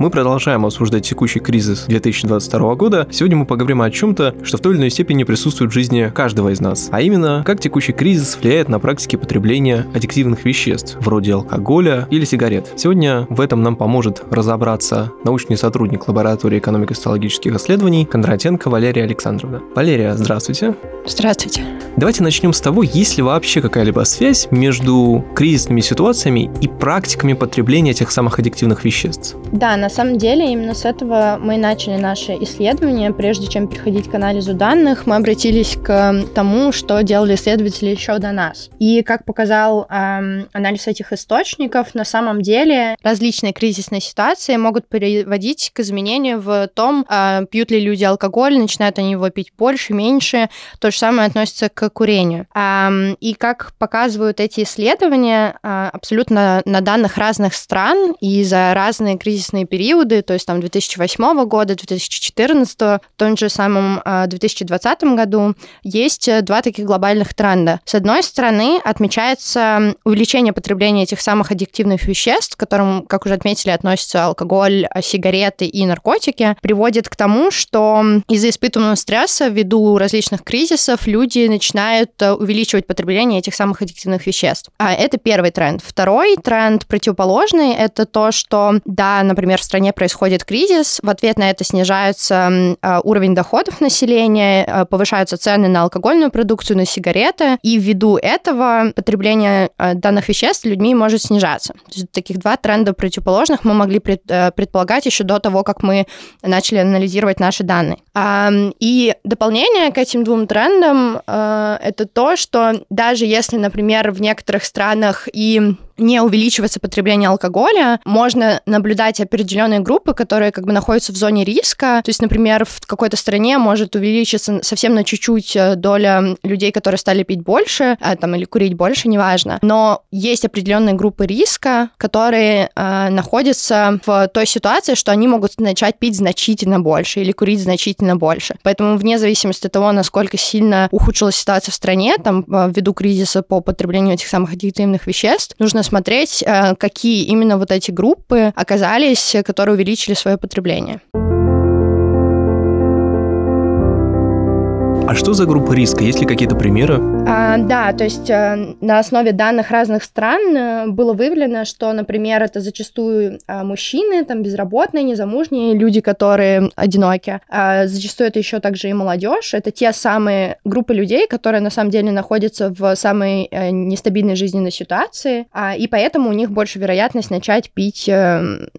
Мы продолжаем обсуждать текущий кризис 2022 года. Сегодня мы поговорим о чем-то, что в той или иной степени присутствует в жизни каждого из нас. А именно, как текущий кризис влияет на практике потребления аддиктивных веществ, вроде алкоголя или сигарет. Сегодня в этом нам поможет разобраться научный сотрудник лаборатории экономико-социологических исследований Кондратенко Валерия Александровна. Валерия, здравствуйте. Здравствуйте. Давайте начнем с того, есть ли вообще какая-либо связь между кризисными ситуациями и практиками потребления тех самых аддиктивных веществ. Да, на самом деле именно с этого мы начали наше исследование. Прежде чем переходить к анализу данных, мы обратились к тому, что делали исследователи еще до нас. И как показал эм, анализ этих источников, на самом деле различные кризисные ситуации могут приводить к изменению в том, э, пьют ли люди алкоголь, начинают они его пить больше, меньше. То же самое относится к курению. Эм, и как показывают эти исследования, э, абсолютно на данных разных стран и за разные кризисные периоды, то есть там 2008 года, 2014, в том же самом 2020 году, есть два таких глобальных тренда. С одной стороны, отмечается увеличение потребления этих самых аддиктивных веществ, к которым, как уже отметили, относятся алкоголь, сигареты и наркотики, приводит к тому, что из-за испытанного стресса ввиду различных кризисов люди начинают увеличивать потребление этих самых аддиктивных веществ. А это первый тренд. Второй тренд противоположный — это то, что, да, например, стране происходит кризис, в ответ на это снижается а, уровень доходов населения, а, повышаются цены на алкогольную продукцию, на сигареты, и ввиду этого потребление а, данных веществ людьми может снижаться. То есть таких два тренда противоположных мы могли предполагать еще до того, как мы начали анализировать наши данные. И дополнение к этим двум трендам — это то, что даже если, например, в некоторых странах и не увеличивается потребление алкоголя, можно наблюдать определенные группы, которые как бы находятся в зоне риска. То есть, например, в какой-то стране может увеличиться совсем на чуть-чуть э, доля людей, которые стали пить больше, а, там, или курить больше, неважно. Но есть определенные группы риска, которые э, находятся в той ситуации, что они могут начать пить значительно больше или курить значительно больше. Поэтому вне зависимости от того, насколько сильно ухудшилась ситуация в стране, там, э, ввиду кризиса по потреблению этих самых аддиктивных веществ, нужно смотреть, э, какие именно вот эти группы оказались, которые увеличили свое потребление. А что за группа риска? Есть ли какие-то примеры? А, да, то есть а, на основе данных разных стран а, было выявлено, что, например, это зачастую а, мужчины, там безработные, незамужние, люди, которые одиноки. А, зачастую это еще также и молодежь. Это те самые группы людей, которые на самом деле находятся в самой нестабильной жизненной ситуации, а, и поэтому у них больше вероятность начать пить,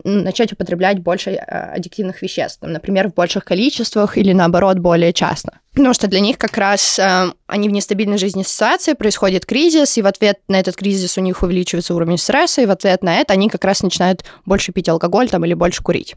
начать употреблять больше аддиктивных веществ, там, например, в больших количествах или наоборот более часто. Потому что для них как раз э, они в нестабильной жизненной ситуации, происходит кризис, и в ответ на этот кризис у них увеличивается уровень стресса, и в ответ на это они как раз начинают больше пить алкоголь там, или больше курить.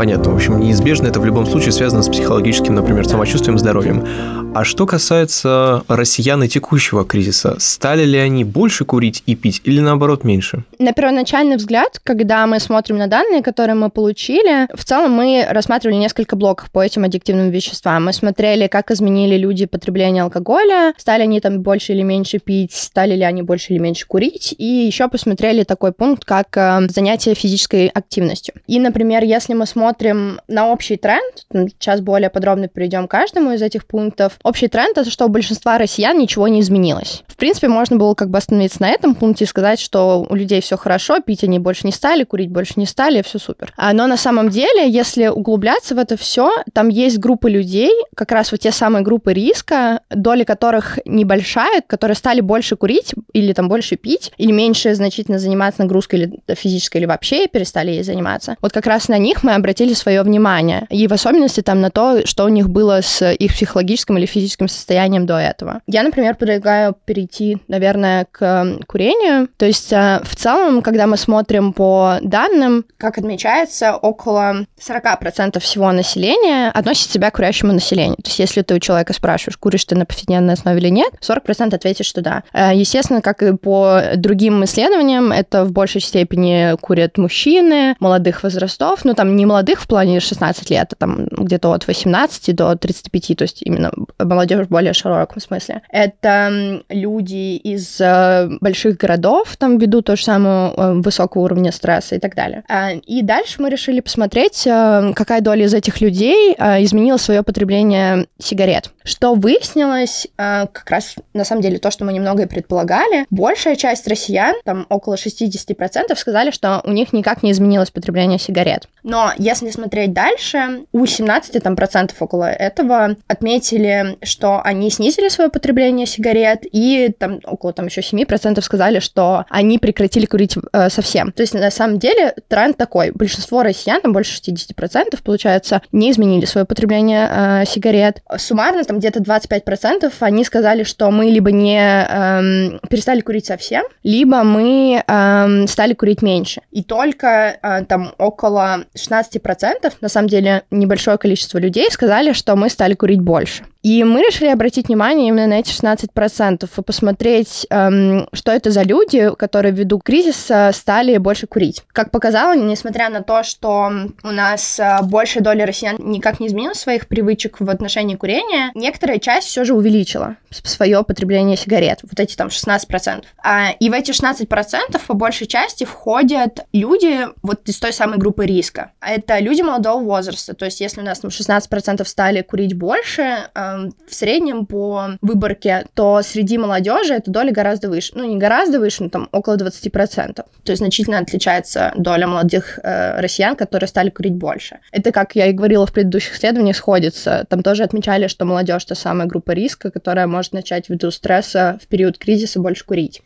Понятно. В общем, неизбежно это в любом случае связано с психологическим, например, самочувствием, здоровьем. А что касается россиян и текущего кризиса, стали ли они больше курить и пить или наоборот меньше? На первоначальный взгляд, когда мы смотрим на данные, которые мы получили, в целом мы рассматривали несколько блоков по этим аддиктивным веществам. Мы смотрели, как изменили люди потребление алкоголя, стали они там больше или меньше пить, стали ли они больше или меньше курить, и еще посмотрели такой пункт, как э, занятие физической активностью. И, например, если мы смотрим на общий тренд, сейчас более подробно перейдем к каждому из этих пунктов, общий тренд это, что у большинства россиян ничего не изменилось. В принципе, можно было как бы остановиться на этом пункте и сказать, что у людей все хорошо, пить они больше не стали, курить больше не стали, все супер. А, но на самом деле, если углубляться в это все, там есть группы людей, как раз вот те самые группы риска, доля которых небольшая, которые стали больше курить или там больше пить, или меньше значительно заниматься нагрузкой или физической, или вообще перестали ей заниматься. Вот как раз на них мы обратили свое внимание. И в особенности там на то, что у них было с их психологическим или физическим состоянием до этого. Я, например, предлагаю перейти, наверное, к курению. То есть э, в целом, когда мы смотрим по данным, как отмечается, около 40% всего населения относит себя к курящему населению. То есть если ты у человека спрашиваешь, куришь ты на повседневной основе или нет, 40% ответит, что да. Э, естественно, как и по другим исследованиям, это в большей степени курят мужчины молодых возрастов, ну там не молодых в плане 16 лет, а там где-то от 18 до 35, то есть именно молодежь в более широком смысле. Это люди из э, больших городов, там ведут то же самое э, высокого уровня стресса и так далее. А, и дальше мы решили посмотреть, э, какая доля из этих людей изменила свое потребление сигарет. Что выяснилось, как раз на самом деле то, что мы немного и предполагали, большая часть россиян, там около 60%, сказали, что у них никак не изменилось потребление сигарет. Но если смотреть дальше, у 17 там, процентов около этого отметили, что они снизили свое потребление сигарет, и там около там еще 7% сказали, что они прекратили курить э, совсем. То есть на самом деле тренд такой. Большинство россиян, там больше 60% получается, не изменили свое потребление э, сигарет. Суммарно там где-то 25% они сказали, что мы либо не э, перестали курить совсем, либо мы э, стали курить меньше. И только э, там около 16%, на самом деле небольшое количество людей сказали, что мы стали курить больше. И мы решили обратить внимание именно на эти 16% и посмотреть, эм, что это за люди, которые ввиду кризиса стали больше курить. Как показало, несмотря на то, что у нас э, большая доля россиян никак не изменила своих привычек в отношении курения, некоторая часть все же увеличила свое потребление сигарет, вот эти там 16%. А, и в эти 16% по большей части входят люди вот из той самой группы риска. Это люди молодого возраста, то есть если у нас там 16% стали курить больше, э, в среднем по выборке, то среди молодежи эта доля гораздо выше. Ну, не гораздо выше, но там около 20%. То есть значительно отличается доля молодых э, россиян, которые стали курить больше. Это, как я и говорила в предыдущих исследованиях, сходится. Там тоже отмечали, что молодежь та самая группа риска, которая может начать ввиду стресса в период кризиса больше курить.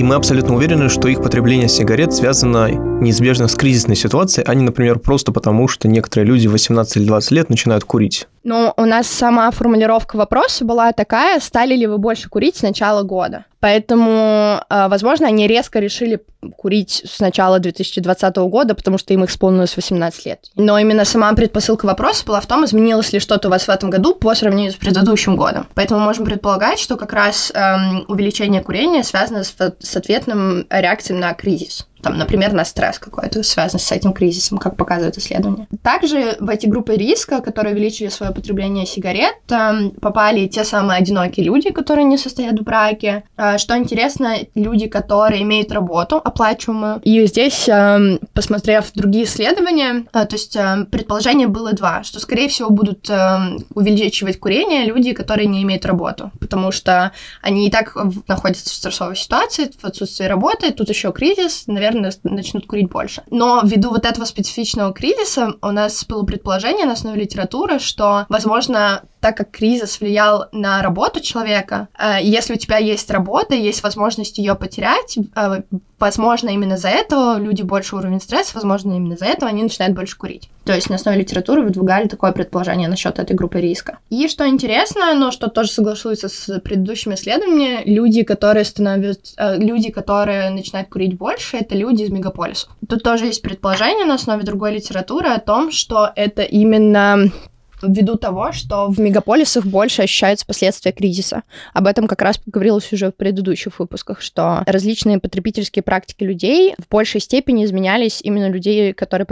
И мы абсолютно уверены, что их потребление сигарет связано неизбежно с кризисной ситуацией, а не, например, просто потому, что некоторые люди в 18 или 20 лет начинают курить. Ну, у нас сама формулировка вопроса была такая, стали ли вы больше курить с начала года. Поэтому, а, возможно, они резко решили курить с начала 2020 года, потому что им исполнилось 18 лет. Но именно сама предпосылка вопроса была в том, изменилось ли что-то у вас в этом году по сравнению с предыдущим годом. Поэтому можем предполагать, что как раз эм, увеличение курения связано с, с ответным реакцией на кризис там, например, на стресс какой-то, связанный с этим кризисом, как показывают исследования. Также в эти группы риска, которые увеличили свое потребление сигарет, попали те самые одинокие люди, которые не состоят в браке. А, что интересно, люди, которые имеют работу оплачиваемую. И здесь, посмотрев другие исследования, а, то есть предположение было два, что, скорее всего, будут увеличивать курение люди, которые не имеют работу, потому что они и так находятся в стрессовой ситуации, в отсутствии работы, тут еще кризис, наверное, наверное, начнут курить больше. Но ввиду вот этого специфичного кризиса у нас было предположение на основе литературы, что, возможно, так как кризис влиял на работу человека, э, если у тебя есть работа, есть возможность ее потерять, э, возможно, именно за этого люди больше уровень стресса, возможно, именно за этого они начинают больше курить. То есть на основе литературы выдвигали такое предположение насчет этой группы риска. И что интересно, но что тоже соглашуется с предыдущими исследованиями, люди, которые становятся, э, люди, которые начинают курить больше, это люди из мегаполисов. Тут тоже есть предположение на основе другой литературы о том, что это именно ввиду того, что в мегаполисах больше ощущаются последствия кризиса. Об этом как раз говорилось уже в предыдущих выпусках, что различные потребительские практики людей в большей степени изменялись именно людей, которые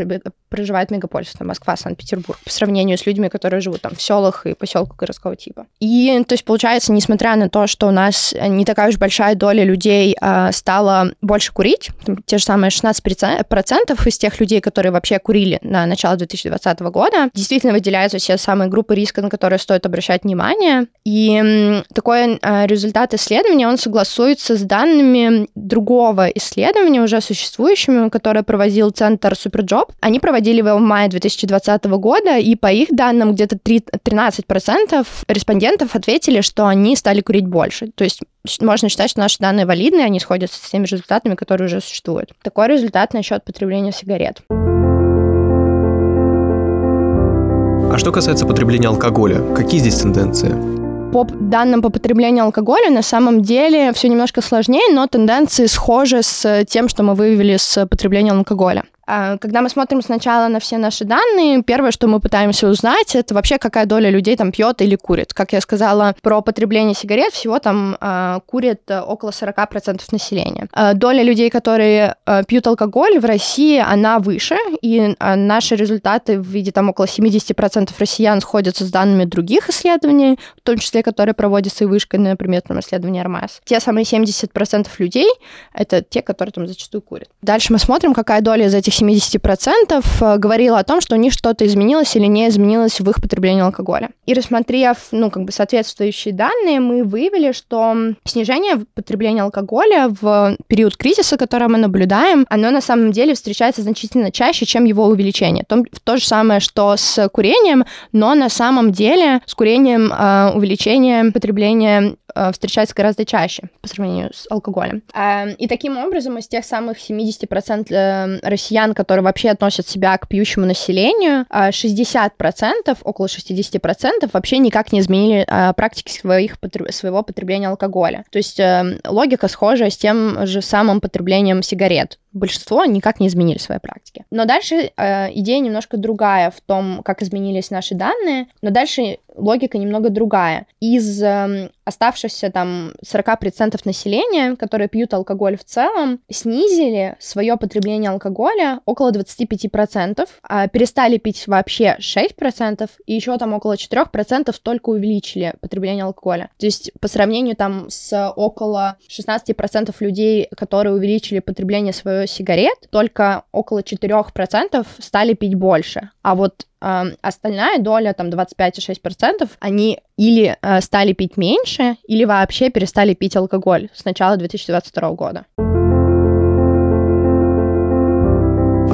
проживают в мегаполисах, Москва, Санкт-Петербург, по сравнению с людьми, которые живут там в селах и поселках городского типа. И, то есть, получается, несмотря на то, что у нас не такая уж большая доля людей а, стала больше курить, там, те же самые 16% из тех людей, которые вообще курили на начало 2020 года, действительно выделяются все самые группы риска, на которые стоит обращать внимание. И такой э, результат исследования, он согласуется с данными другого исследования, уже существующими, которое проводил Центр Суперджоb. Они проводили его в мае 2020 года, и по их данным где-то 13% респондентов ответили, что они стали курить больше. То есть можно считать, что наши данные валидны, они сходятся с теми результатами, которые уже существуют. Такой результат насчет потребления сигарет. А что касается потребления алкоголя, какие здесь тенденции? По данным по потреблению алкоголя на самом деле все немножко сложнее, но тенденции схожи с тем, что мы выявили с потреблением алкоголя. А, когда мы смотрим сначала на все наши данные, первое, что мы пытаемся узнать, это вообще какая доля людей там пьет или курит. Как я сказала, про потребление сигарет всего там а, курит около 40% населения. А, доля людей, которые пьют алкоголь в России, она выше, и наши результаты в виде там около 70% россиян сходятся с данными других исследований, в том числе, которые проводятся и вышкой, например, там исследование РМС. Те самые 70% людей — это те, которые там зачастую курят. Дальше мы смотрим, какая доля из этих 70% э, говорила о том, что у них что-то изменилось или не изменилось в их потреблении алкоголя. И рассмотрев, ну, как бы соответствующие данные, мы выявили, что снижение потребления алкоголя в период кризиса, который мы наблюдаем, оно на самом деле встречается значительно чаще, чем его увеличение. То, то же самое, что с курением, но на самом деле с курением э, увеличение потребления встречается гораздо чаще по сравнению с алкоголем. Э, и таким образом из тех самых 70% э, россиян, которые вообще относят себя к пьющему населению, 60%, э, около 60% вообще никак не изменили э, практики своих, своего потребления алкоголя. То есть э, логика схожая с тем же самым потреблением сигарет большинство никак не изменили свои практики. Но дальше э, идея немножко другая в том, как изменились наши данные, но дальше логика немного другая. Из э, оставшихся там 40% населения, которые пьют алкоголь в целом, снизили свое потребление алкоголя около 25%, а перестали пить вообще 6%, и еще там около 4% только увеличили потребление алкоголя. То есть по сравнению там с около 16% людей, которые увеличили потребление своего сигарет, только около 4% стали пить больше. А вот э, остальная доля, там 25,6%, они или э, стали пить меньше, или вообще перестали пить алкоголь с начала 2022 года.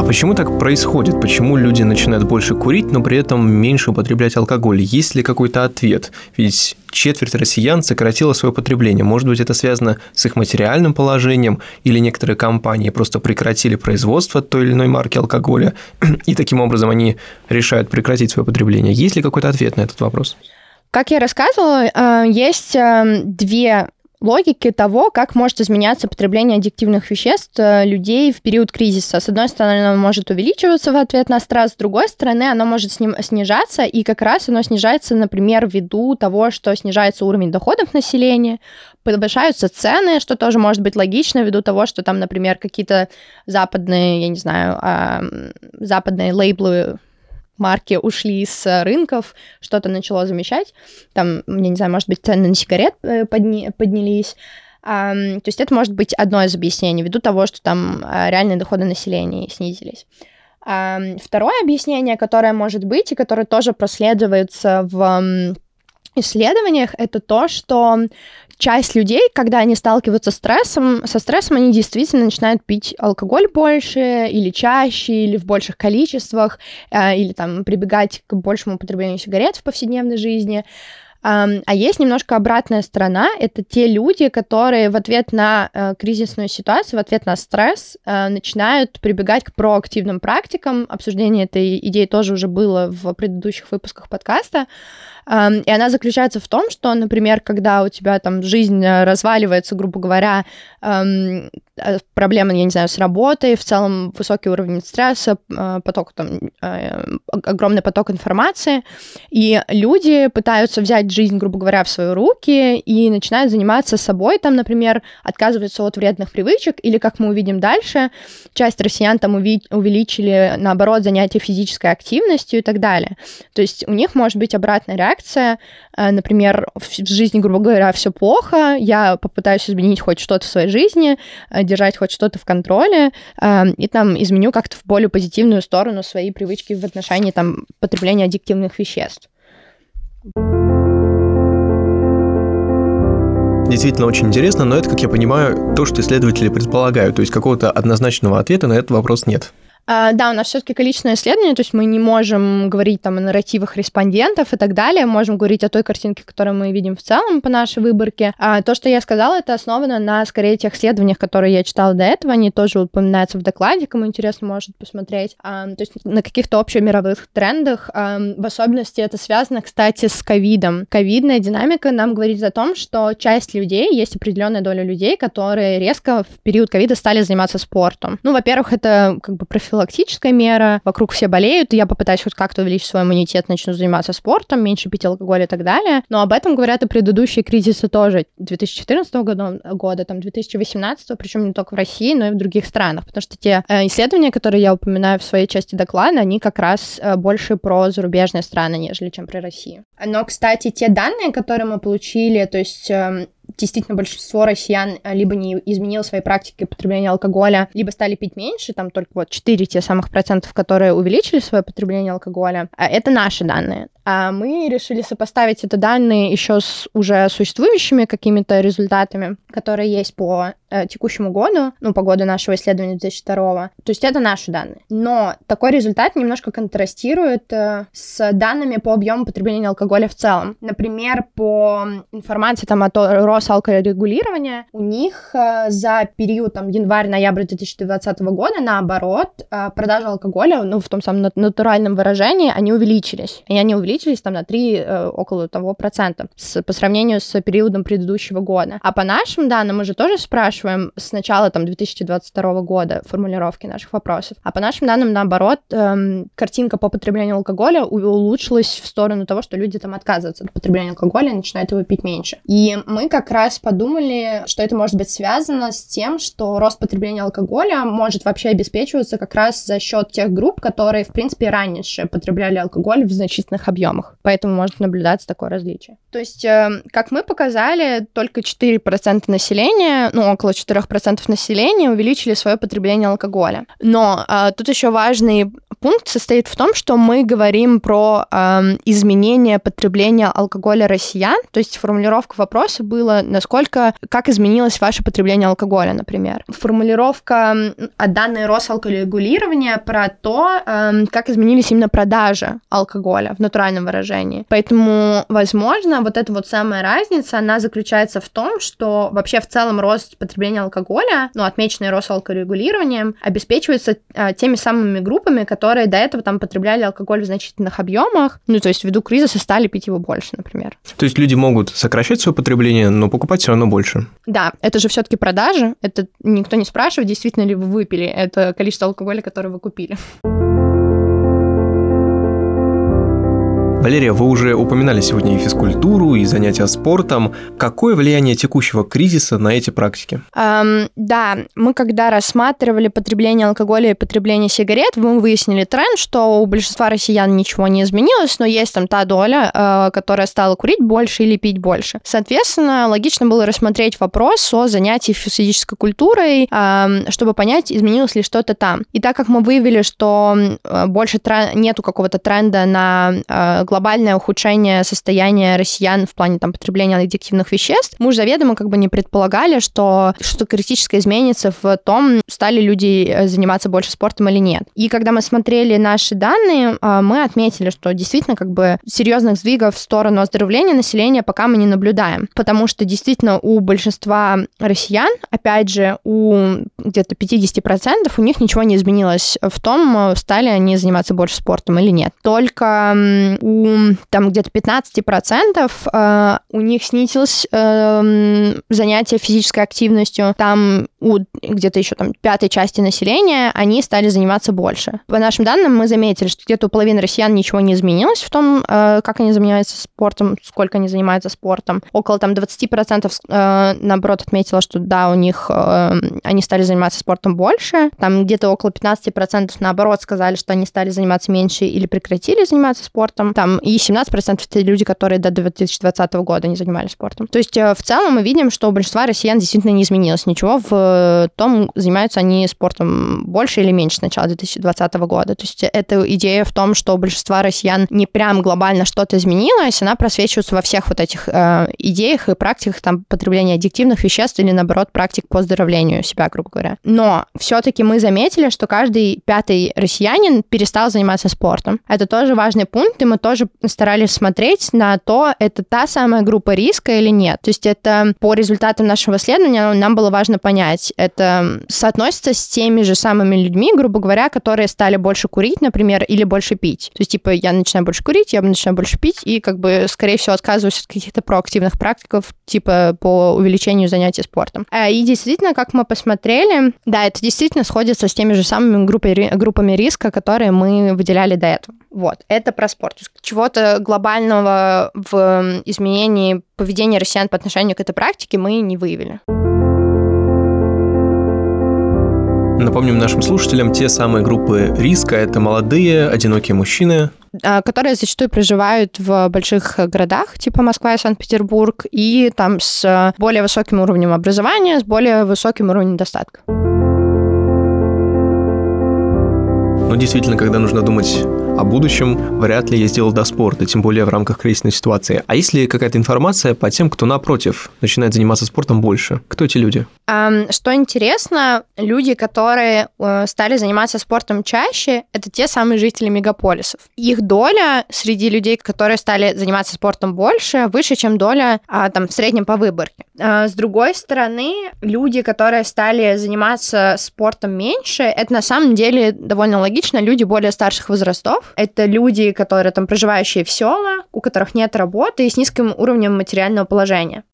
Почему так происходит? Почему люди начинают больше курить, но при этом меньше употреблять алкоголь? Есть ли какой-то ответ? Ведь четверть россиян сократила свое потребление. Может быть, это связано с их материальным положением, или некоторые компании просто прекратили производство той или иной марки алкоголя, и таким образом они решают прекратить свое потребление. Есть ли какой-то ответ на этот вопрос? Как я рассказывала, э, есть э, две логики того, как может изменяться потребление аддиктивных веществ э, людей в период кризиса. С одной стороны, оно может увеличиваться в ответ на стресс, с другой стороны, оно может снижаться, и как раз оно снижается, например, ввиду того, что снижается уровень доходов населения, повышаются цены, что тоже может быть логично, ввиду того, что там, например, какие-то западные, я не знаю, западные лейблы марки ушли с рынков, что-то начало замещать. Там, я не знаю, может быть, цены на сигарет э, подни поднялись. Um, то есть это может быть одно из объяснений, ввиду того, что там uh, реальные доходы населения снизились. Um, второе объяснение, которое может быть и которое тоже проследуется в исследованиях, это то, что часть людей, когда они сталкиваются с стрессом, со стрессом они действительно начинают пить алкоголь больше или чаще, или в больших количествах, э, или там прибегать к большему употреблению сигарет в повседневной жизни. А есть немножко обратная сторона. Это те люди, которые в ответ на э, кризисную ситуацию, в ответ на стресс э, начинают прибегать к проактивным практикам. Обсуждение этой идеи тоже уже было в предыдущих выпусках подкаста. И она заключается в том, что, например, когда у тебя там жизнь э, разваливается, грубо говоря, э, проблемы, я не знаю, с работой, в целом высокий уровень стресса, э, поток там, огромный поток информации, и люди пытаются взять жизнь, грубо говоря, в свои руки и начинают заниматься собой, там, например, отказываются от вредных привычек, или, как мы увидим дальше, часть россиян там увеличили, наоборот, занятия физической активностью и так далее. То есть у них может быть обратная реакция, реакция. Э, например, в жизни, грубо говоря, все плохо, я попытаюсь изменить хоть что-то в своей жизни, э, держать хоть что-то в контроле, э, и там изменю как-то в более позитивную сторону свои привычки в отношении там потребления аддиктивных веществ. Действительно очень интересно, но это, как я понимаю, то, что исследователи предполагают. То есть какого-то однозначного ответа на этот вопрос нет. А, да, у нас все-таки количественное исследование, то есть мы не можем говорить там о нарративах респондентов и так далее, можем говорить о той картинке, которую мы видим в целом по нашей выборке. А то, что я сказала, это основано на, скорее, тех исследованиях, которые я читала до этого, они тоже упоминаются в докладе, кому интересно, может посмотреть. А, то есть на каких-то общемировых трендах, а, в особенности это связано, кстати, с ковидом. Ковидная динамика нам говорит о том, что часть людей, есть определенная доля людей, которые резко в период ковида стали заниматься спортом. Ну, во-первых, это как бы профилактика профилактическая мера, вокруг все болеют, и я попытаюсь хоть как-то увеличить свой иммунитет, начну заниматься спортом, меньше пить алкоголь и так далее. Но об этом говорят и предыдущие кризисы тоже 2014 года, года там 2018, причем не только в России, но и в других странах, потому что те э, исследования, которые я упоминаю в своей части доклада, они как раз э, больше про зарубежные страны, нежели чем про Россию. Но, кстати, те данные, которые мы получили, то есть эм, действительно большинство россиян э, либо не изменило свои практики потребления алкоголя, либо стали пить меньше, там только вот 4 те самых процентов, которые увеличили свое потребление алкоголя. А это наши данные. А мы решили сопоставить это данные еще с уже существующими какими-то результатами, которые есть по э, текущему году, ну, по году нашего исследования 2002. То есть это наши данные. Но такой результат немножко контрастирует э, с данными по объему потребления алкоголя в целом. Например, по информации там от Росалкорегулирования, у них э, за период там январь-ноябрь 2020 года, наоборот, э, продажи алкоголя, ну, в том самом натуральном выражении, они увеличились. И они увеличились там на 3 э, около того процента с, по сравнению с периодом предыдущего года. А по нашим данным мы же тоже спрашиваем с начала там 2022 года формулировки наших вопросов. А по нашим данным, наоборот, эм, картинка по потреблению алкоголя улучшилась в сторону того, что люди там отказываются от потребления алкоголя и начинают его пить меньше. И мы как раз подумали, что это может быть связано с тем, что рост потребления алкоголя может вообще обеспечиваться как раз за счет тех групп, которые, в принципе, раньше потребляли алкоголь в значительных объемах. Поэтому может наблюдаться такое различие. То есть, э, как мы показали, только 4% населения, ну, около 4% населения увеличили свое потребление алкоголя. Но э, тут еще важный пункт состоит в том, что мы говорим про э, изменение потребления алкоголя россиян. То есть формулировка вопроса была, насколько, как изменилось ваше потребление алкоголя, например. Формулировка от данной Росалкорегулирования про то, э, как изменились именно продажи алкоголя в натуральном выражении. Поэтому, возможно, вот эта вот самая разница, она заключается в том, что вообще в целом рост потребления алкоголя, ну, отмеченный Росалкорегулированием, обеспечивается э, теми самыми группами, которые до этого там потребляли алкоголь в значительных объемах, ну, то есть ввиду кризиса стали пить его больше, например. То есть люди могут сокращать свое потребление, но покупать все равно больше. Да, это же все-таки продажи, это никто не спрашивает, действительно ли вы выпили это количество алкоголя, которое вы купили. Валерия, вы уже упоминали сегодня и физкультуру, и занятия спортом. Какое влияние текущего кризиса на эти практики? Um, да, мы когда рассматривали потребление алкоголя и потребление сигарет, мы выяснили тренд, что у большинства россиян ничего не изменилось, но есть там та доля, uh, которая стала курить больше или пить больше. Соответственно, логично было рассмотреть вопрос о занятии физической культурой, uh, чтобы понять, изменилось ли что-то там. И так как мы выявили, что uh, больше трен- нету какого-то тренда на глобальное ухудшение состояния россиян в плане там, потребления аддиктивных веществ, мы уже заведомо как бы не предполагали, что что-то критическое изменится в том, стали люди э, заниматься больше спортом или нет. И когда мы смотрели наши данные, а, мы отметили, что действительно как бы серьезных сдвигов в сторону оздоровления населения пока мы не наблюдаем, потому что действительно у большинства россиян, опять же, у где-то 50% у них ничего не изменилось в том, стали они заниматься больше спортом или нет. Только у там где-то 15% э, у них снизилось э, занятие физической активностью. Там у где-то еще там пятой части населения они стали заниматься больше. По нашим данным мы заметили, что где-то у половины россиян ничего не изменилось в том, э, как они занимаются спортом, сколько они занимаются спортом. Около там 20% э, наоборот отметила, что да, у них э, они стали заниматься спортом больше. Там где-то около 15% наоборот сказали, что они стали заниматься меньше или прекратили заниматься спортом. Там и 17% это люди, которые до 2020 года не занимались спортом. То есть в целом мы видим, что у большинства россиян действительно не изменилось ничего в э, том, занимаются они спортом больше или меньше с начала 2020 года. То есть эта идея в том, что у большинства россиян не прям глобально что-то изменилось, она просвечивается во всех вот этих э, идеях и практиках там потребления аддиктивных веществ или, наоборот, практик по оздоровлению себя, грубо говоря. Но все-таки мы заметили, что каждый пятый россиянин перестал заниматься спортом. Это тоже важный пункт, и мы тоже старались смотреть на то, это та самая группа риска или нет. То есть это по результатам нашего исследования нам было важно понять, сказать, это соотносится с теми же самыми людьми, грубо говоря, которые стали больше курить, например, или больше пить. То есть, типа, я начинаю больше курить, я начинаю больше пить, и, как бы, скорее всего, отказываюсь от каких-то проактивных практиков, типа, по увеличению занятий спортом. А, и действительно, как мы посмотрели, да, это действительно сходится с теми же самыми группами, группами риска, которые мы выделяли до этого. Вот, это про спорт. Чего-то глобального в изменении поведения россиян по отношению к этой практике мы не выявили. Напомним нашим слушателям, те самые группы риска – это молодые, одинокие мужчины, а, которые зачастую проживают в больших городах, типа Москва и Санкт-Петербург, и там с более высоким уровнем образования, с более высоким уровнем достатка. Ну, действительно, когда нужно думать о будущем, вряд ли я сделал до спорта, тем более в рамках кризисной ситуации. А есть ли какая-то информация по тем, кто напротив начинает заниматься спортом больше? Кто эти люди? Что интересно, люди, которые э, стали заниматься спортом чаще, это те самые жители мегаполисов. Их доля среди людей, которые стали заниматься спортом больше, выше, чем доля а, там в среднем по выборке. А, с другой стороны, люди, которые стали заниматься спортом меньше, это на самом деле довольно логично, люди более старших возрастов. Это люди, которые там проживающие в селах, у которых нет работы и с низким уровнем материального положения.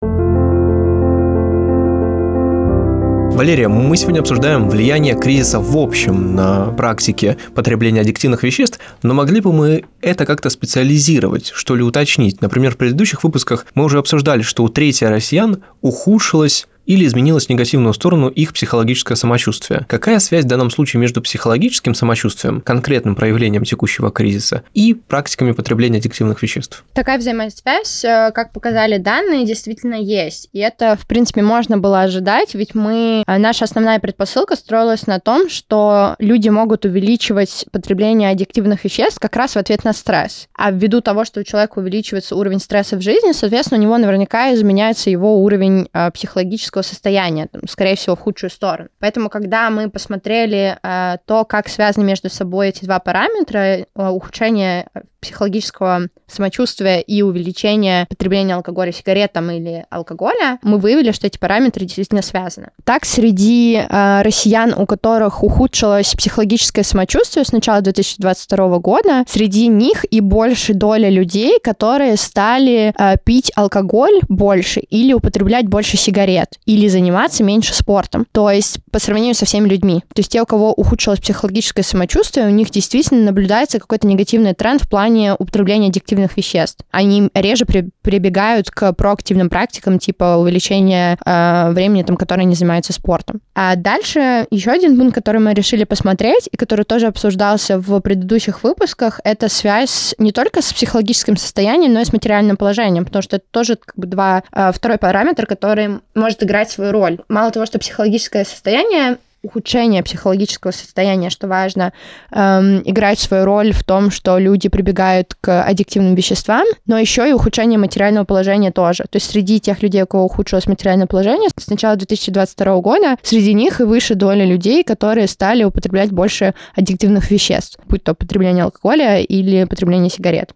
Валерия, мы сегодня обсуждаем влияние кризиса в общем на практике потребления аддиктивных веществ, но могли бы мы это как-то специализировать, что ли уточнить? Например, в предыдущих выпусках мы уже обсуждали, что у трети россиян ухудшилось или изменилось в негативную сторону их психологическое самочувствие. Какая связь в данном случае между психологическим самочувствием, конкретным проявлением текущего кризиса, и практиками потребления аддиктивных веществ? Такая взаимосвязь, э, как показали данные, действительно есть. И это, в принципе, можно было ожидать, ведь мы, э, наша основная предпосылка строилась на том, что люди могут увеличивать потребление аддиктивных веществ как раз в ответ на стресс. А ввиду того, что у человека увеличивается уровень стресса в жизни, соответственно, у него наверняка изменяется его уровень э, психологического состояния, там, скорее всего, в худшую сторону. Поэтому, когда мы посмотрели э, то, как связаны между собой эти два параметра, э, ухудшение психологического самочувствия и увеличение потребления алкоголя, сигарет там, или алкоголя, мы выявили, что эти параметры действительно связаны. Так, среди э, россиян, у которых ухудшилось психологическое самочувствие с начала 2022 года, среди них и больше доля людей, которые стали э, пить алкоголь больше или употреблять больше сигарет, или заниматься меньше спортом. То есть по сравнению со всеми людьми. То есть те, у кого ухудшилось психологическое самочувствие, у них действительно наблюдается какой-то негативный тренд в плане употребления аддиктивных веществ. Они реже при, прибегают к проактивным практикам, типа увеличения э, времени, там, которое они занимаются спортом. А дальше еще один пункт, который мы решили посмотреть, и который тоже обсуждался в предыдущих выпусках, это связь не только с психологическим состоянием, но и с материальным положением, потому что это тоже как бы два, э, второй параметр, который может играть свою роль. Мало того, что психологическое состояние ухудшение психологического состояния, что важно, эм, играет свою роль в том, что люди прибегают к аддиктивным веществам, но еще и ухудшение материального положения тоже. То есть среди тех людей, у кого ухудшилось материальное положение, с начала 2022 года среди них и выше доля людей, которые стали употреблять больше аддиктивных веществ, будь то потребление алкоголя или потребление сигарет.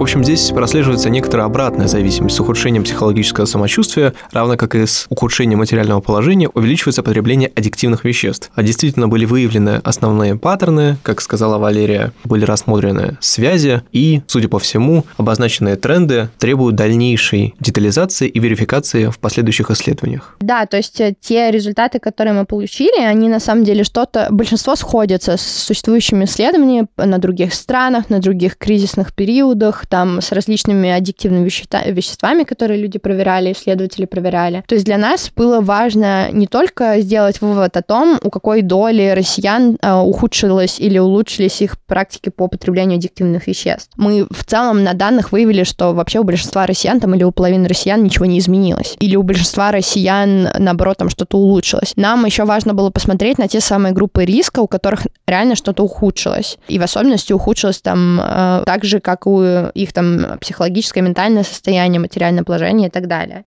В общем, здесь прослеживается некоторая обратная зависимость. С ухудшением психологического самочувствия, равно как и с ухудшением материального положения, увеличивается потребление аддиктивных веществ. А действительно были выявлены основные паттерны, как сказала Валерия, были рассмотрены связи и, судя по всему, обозначенные тренды требуют дальнейшей детализации и верификации в последующих исследованиях. Да, то есть э, те результаты, которые мы получили, они на самом деле что-то, большинство сходятся с существующими исследованиями на других странах, на других кризисных периодах, там с различными аддиктивными вещества, веществами, которые люди проверяли, исследователи проверяли. То есть для нас было важно не только сделать вывод о том, у какой доли россиян э, ухудшилось или улучшились их практики по потреблению аддиктивных веществ. Мы в целом на данных выявили, что вообще у большинства россиян там или у половины россиян ничего не изменилось. Или у большинства россиян, наоборот, там что-то улучшилось. Нам еще важно было посмотреть на те самые группы риска, у которых реально что-то ухудшилось. И в особенности ухудшилось там э, так же, как у их там психологическое, ментальное состояние, материальное положение и так далее.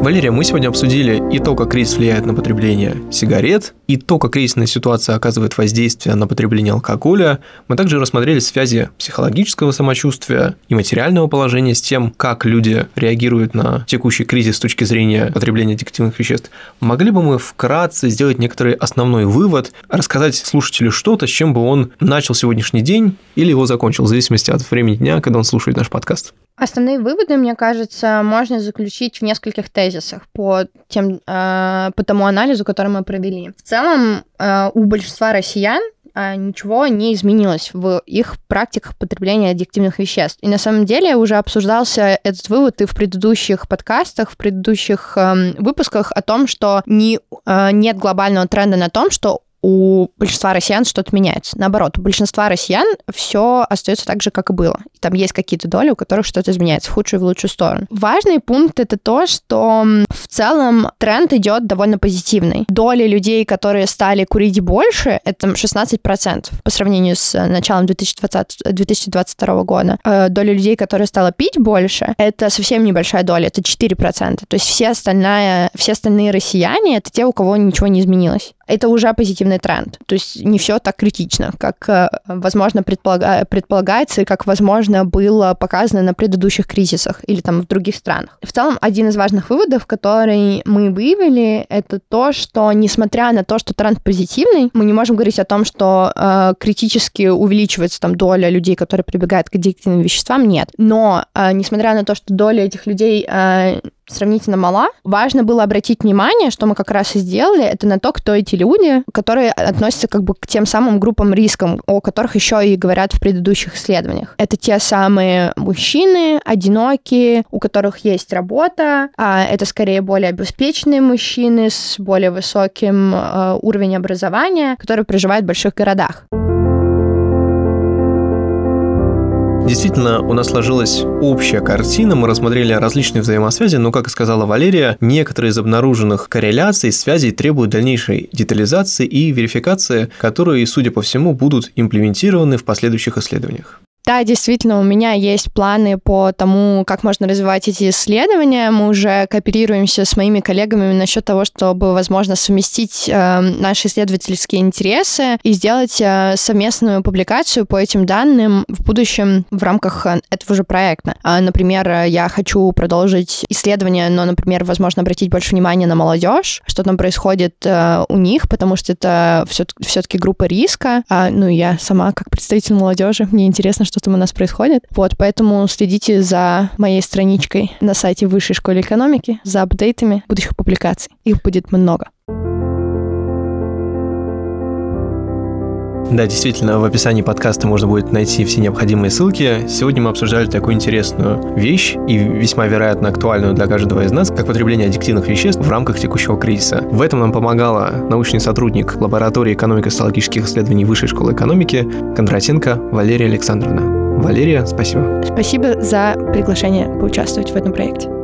Валерия, мы сегодня обсудили и то, как кризис влияет на потребление сигарет, и то, как кризисная ситуация оказывает воздействие на потребление алкоголя. Мы также рассмотрели связи психологического самочувствия и материального положения с тем, как люди реагируют на текущий кризис с точки зрения потребления аддиктивных веществ. Могли бы мы вкратце сделать некоторый основной вывод, рассказать слушателю что-то, с чем бы он начал сегодняшний день или его закончил, в зависимости от времени дня, когда он слушает наш подкаст? Основные выводы, мне кажется, можно заключить в нескольких тезисах по, тем, э, по тому анализу, который мы провели. В целом, э, у большинства россиян э, ничего не изменилось в их практиках потребления аддиктивных веществ. И на самом деле уже обсуждался этот вывод и в предыдущих подкастах, в предыдущих э, выпусках о том, что не, э, нет глобального тренда на том, что у большинства россиян что-то меняется. Наоборот, у большинства россиян все остается так же, как и было. Там есть какие-то доли, у которых что-то изменяется в худшую и в лучшую сторону. Важный пункт это то, что в целом тренд идет довольно позитивный. Доля людей, которые стали курить больше, это 16% по сравнению с началом 2020, 2022 года. Э, доля людей, которые стала пить больше, это совсем небольшая доля, это 4%. То есть все, остальная, все остальные россияне это те, у кого ничего не изменилось это уже позитивный тренд. То есть не все так критично, как, э, возможно, предполага... предполагается и как, возможно, было показано на предыдущих кризисах или там в других странах. В целом, один из важных выводов, который мы выявили, это то, что несмотря на то, что тренд позитивный, мы не можем говорить о том, что э, критически увеличивается там доля людей, которые прибегают к аддиктивным веществам, нет. Но э, несмотря на то, что доля этих людей э, сравнительно мала. Важно было обратить внимание, что мы как раз и сделали, это на то, кто эти люди, которые относятся как бы к тем самым группам рискам, о которых еще и говорят в предыдущих исследованиях. Это те самые мужчины, одинокие, у которых есть работа, а это скорее более обеспеченные мужчины с более высоким э, уровнем образования, которые проживают в больших городах. Действительно, у нас сложилась общая картина, мы рассмотрели различные взаимосвязи, но, как и сказала Валерия, некоторые из обнаруженных корреляций, связей требуют дальнейшей детализации и верификации, которые, судя по всему, будут имплементированы в последующих исследованиях. Да, действительно, у меня есть планы по тому, как можно развивать эти исследования. Мы уже кооперируемся с моими коллегами насчет того, чтобы, возможно, совместить э, наши исследовательские интересы и сделать э, совместную публикацию по этим данным в будущем в рамках э, этого же проекта. А, например, я хочу продолжить исследование, но, например, возможно, обратить больше внимания на молодежь, что там происходит э, у них, потому что это все-таки группа риска. А, ну, я сама как представитель молодежи, мне интересно, что там у нас происходит. Вот, поэтому следите за моей страничкой на сайте Высшей школы экономики, за апдейтами будущих публикаций. Их будет много. Да, действительно, в описании подкаста можно будет найти все необходимые ссылки. Сегодня мы обсуждали такую интересную вещь и весьма вероятно актуальную для каждого из нас, как потребление аддиктивных веществ в рамках текущего кризиса. В этом нам помогала научный сотрудник лаборатории экономико-социологических исследований Высшей школы экономики Кондратенко Валерия Александровна. Валерия, спасибо. Спасибо за приглашение поучаствовать в этом проекте.